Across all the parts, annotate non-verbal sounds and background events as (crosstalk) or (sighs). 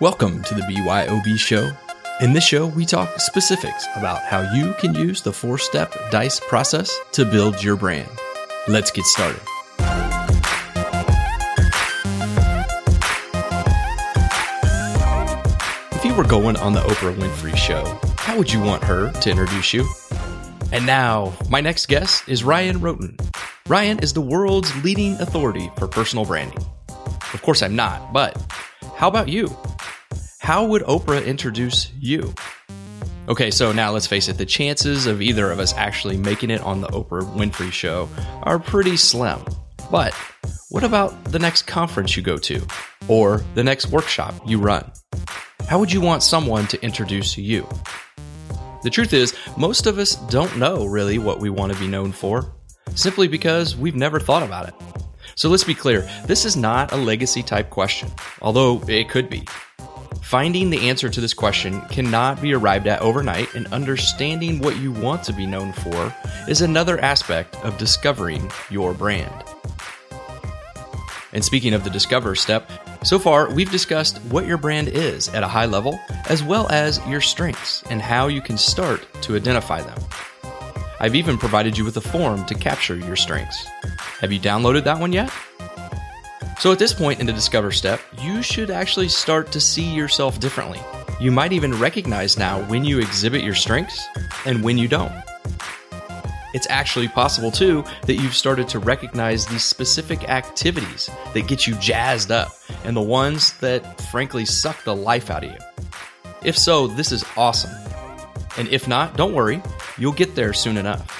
Welcome to the BYOB show. In this show, we talk specifics about how you can use the four step DICE process to build your brand. Let's get started. If you were going on the Oprah Winfrey show, how would you want her to introduce you? And now, my next guest is Ryan Roten. Ryan is the world's leading authority for personal branding. Of course, I'm not, but how about you? How would Oprah introduce you? Okay, so now let's face it, the chances of either of us actually making it on the Oprah Winfrey show are pretty slim. But what about the next conference you go to? Or the next workshop you run? How would you want someone to introduce you? The truth is, most of us don't know really what we want to be known for, simply because we've never thought about it. So let's be clear this is not a legacy type question, although it could be. Finding the answer to this question cannot be arrived at overnight, and understanding what you want to be known for is another aspect of discovering your brand. And speaking of the discover step, so far we've discussed what your brand is at a high level, as well as your strengths and how you can start to identify them. I've even provided you with a form to capture your strengths. Have you downloaded that one yet? So at this point in the discover step, you should actually start to see yourself differently. You might even recognize now when you exhibit your strengths and when you don't. It's actually possible too that you've started to recognize these specific activities that get you jazzed up and the ones that frankly suck the life out of you. If so, this is awesome. And if not, don't worry, you'll get there soon enough.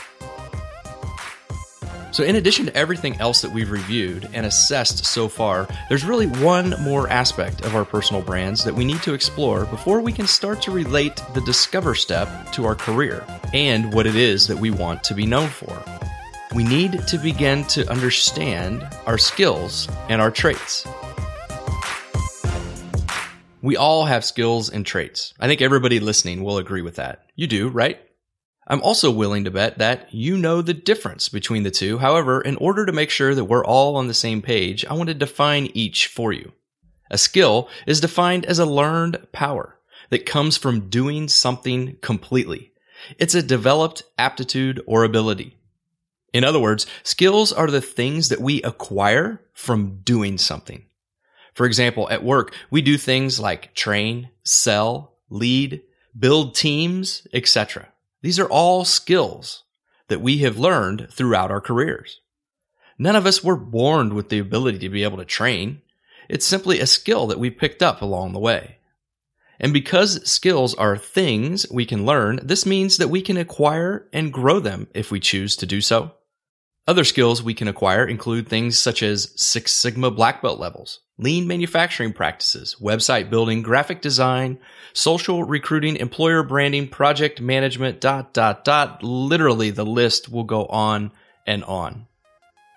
So, in addition to everything else that we've reviewed and assessed so far, there's really one more aspect of our personal brands that we need to explore before we can start to relate the discover step to our career and what it is that we want to be known for. We need to begin to understand our skills and our traits. We all have skills and traits. I think everybody listening will agree with that. You do, right? I'm also willing to bet that you know the difference between the two. However, in order to make sure that we're all on the same page, I want to define each for you. A skill is defined as a learned power that comes from doing something completely. It's a developed aptitude or ability. In other words, skills are the things that we acquire from doing something. For example, at work, we do things like train, sell, lead, build teams, etc. These are all skills that we have learned throughout our careers. None of us were born with the ability to be able to train. It's simply a skill that we picked up along the way. And because skills are things we can learn, this means that we can acquire and grow them if we choose to do so. Other skills we can acquire include things such as Six Sigma black belt levels, lean manufacturing practices, website building, graphic design, social recruiting, employer branding, project management, dot, dot, dot. Literally, the list will go on and on.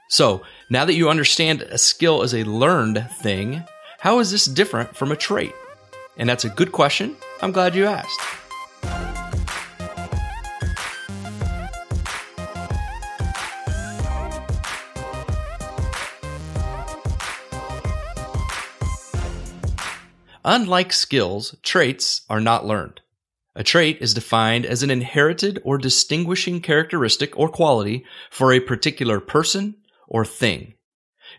So, now that you understand a skill is a learned thing, how is this different from a trait? And that's a good question. I'm glad you asked. Unlike skills, traits are not learned. A trait is defined as an inherited or distinguishing characteristic or quality for a particular person or thing.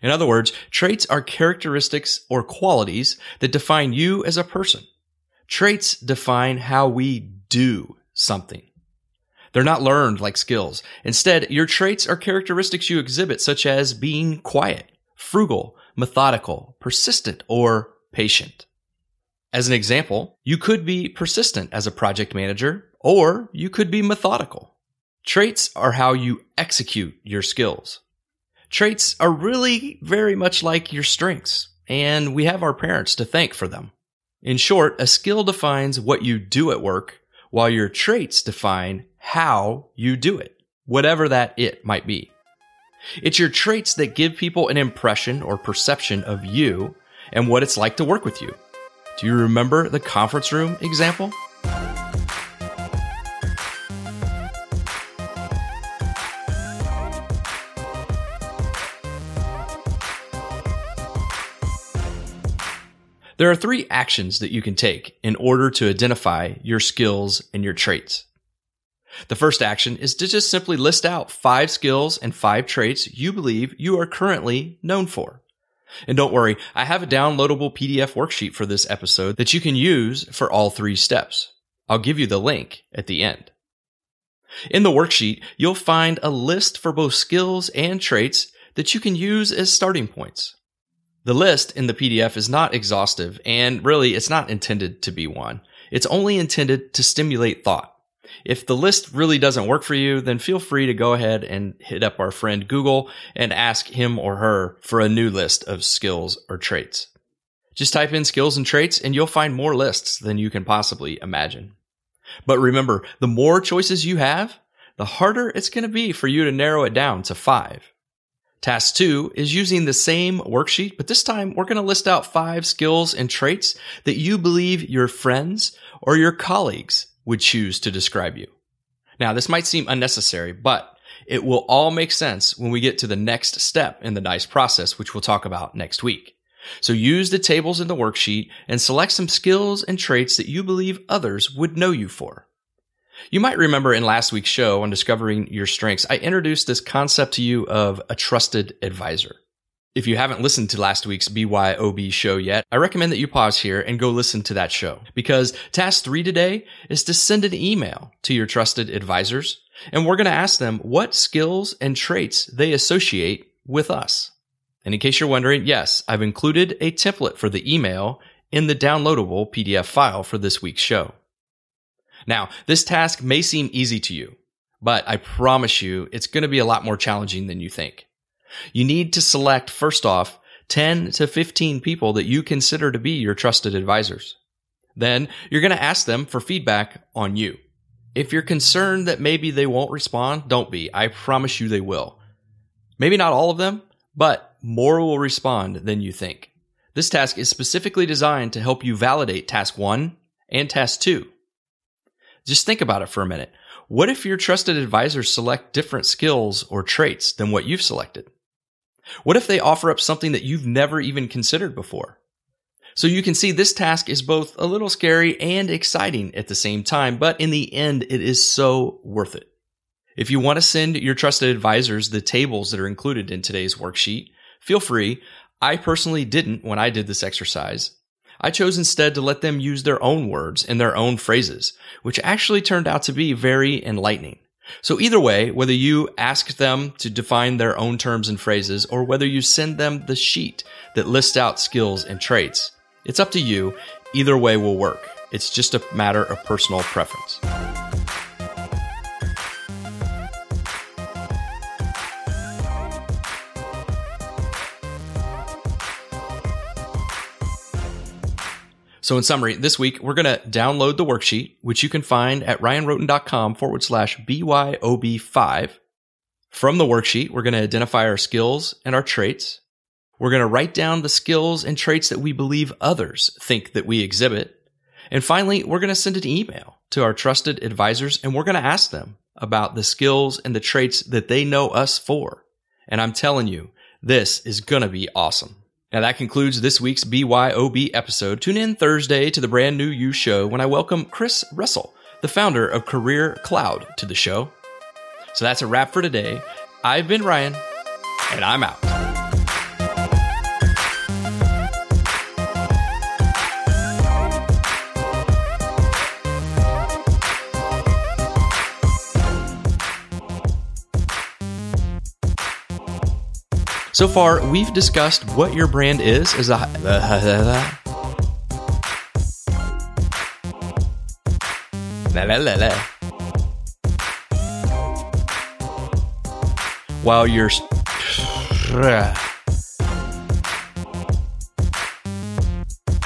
In other words, traits are characteristics or qualities that define you as a person. Traits define how we do something. They're not learned like skills. Instead, your traits are characteristics you exhibit, such as being quiet, frugal, methodical, persistent, or patient. As an example, you could be persistent as a project manager, or you could be methodical. Traits are how you execute your skills. Traits are really very much like your strengths, and we have our parents to thank for them. In short, a skill defines what you do at work, while your traits define how you do it, whatever that it might be. It's your traits that give people an impression or perception of you and what it's like to work with you. Do you remember the conference room example? There are three actions that you can take in order to identify your skills and your traits. The first action is to just simply list out five skills and five traits you believe you are currently known for. And don't worry, I have a downloadable PDF worksheet for this episode that you can use for all three steps. I'll give you the link at the end. In the worksheet, you'll find a list for both skills and traits that you can use as starting points. The list in the PDF is not exhaustive, and really, it's not intended to be one. It's only intended to stimulate thought. If the list really doesn't work for you, then feel free to go ahead and hit up our friend Google and ask him or her for a new list of skills or traits. Just type in skills and traits and you'll find more lists than you can possibly imagine. But remember, the more choices you have, the harder it's going to be for you to narrow it down to five. Task two is using the same worksheet, but this time we're going to list out five skills and traits that you believe your friends or your colleagues would choose to describe you. Now, this might seem unnecessary, but it will all make sense when we get to the next step in the DICE process, which we'll talk about next week. So use the tables in the worksheet and select some skills and traits that you believe others would know you for. You might remember in last week's show on discovering your strengths, I introduced this concept to you of a trusted advisor. If you haven't listened to last week's BYOB show yet, I recommend that you pause here and go listen to that show because task three today is to send an email to your trusted advisors and we're going to ask them what skills and traits they associate with us. And in case you're wondering, yes, I've included a template for the email in the downloadable PDF file for this week's show. Now, this task may seem easy to you, but I promise you it's going to be a lot more challenging than you think. You need to select, first off, 10 to 15 people that you consider to be your trusted advisors. Then you're going to ask them for feedback on you. If you're concerned that maybe they won't respond, don't be. I promise you they will. Maybe not all of them, but more will respond than you think. This task is specifically designed to help you validate task one and task two. Just think about it for a minute. What if your trusted advisors select different skills or traits than what you've selected? What if they offer up something that you've never even considered before? So you can see this task is both a little scary and exciting at the same time, but in the end, it is so worth it. If you want to send your trusted advisors the tables that are included in today's worksheet, feel free. I personally didn't when I did this exercise. I chose instead to let them use their own words and their own phrases, which actually turned out to be very enlightening. So either way, whether you ask them to define their own terms and phrases or whether you send them the sheet that lists out skills and traits, it's up to you. Either way will work. It's just a matter of personal preference. So, in summary, this week we're going to download the worksheet, which you can find at ryanroten.com forward slash BYOB5. From the worksheet, we're going to identify our skills and our traits. We're going to write down the skills and traits that we believe others think that we exhibit. And finally, we're going to send an email to our trusted advisors and we're going to ask them about the skills and the traits that they know us for. And I'm telling you, this is going to be awesome. Now that concludes this week's BYOB episode. Tune in Thursday to the brand new You show when I welcome Chris Russell, the founder of Career Cloud, to the show. So that's a wrap for today. I've been Ryan, and I'm out. So far, we've discussed what your brand is as a. (laughs) While you're. (sighs)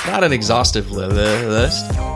Not an exhaustive list.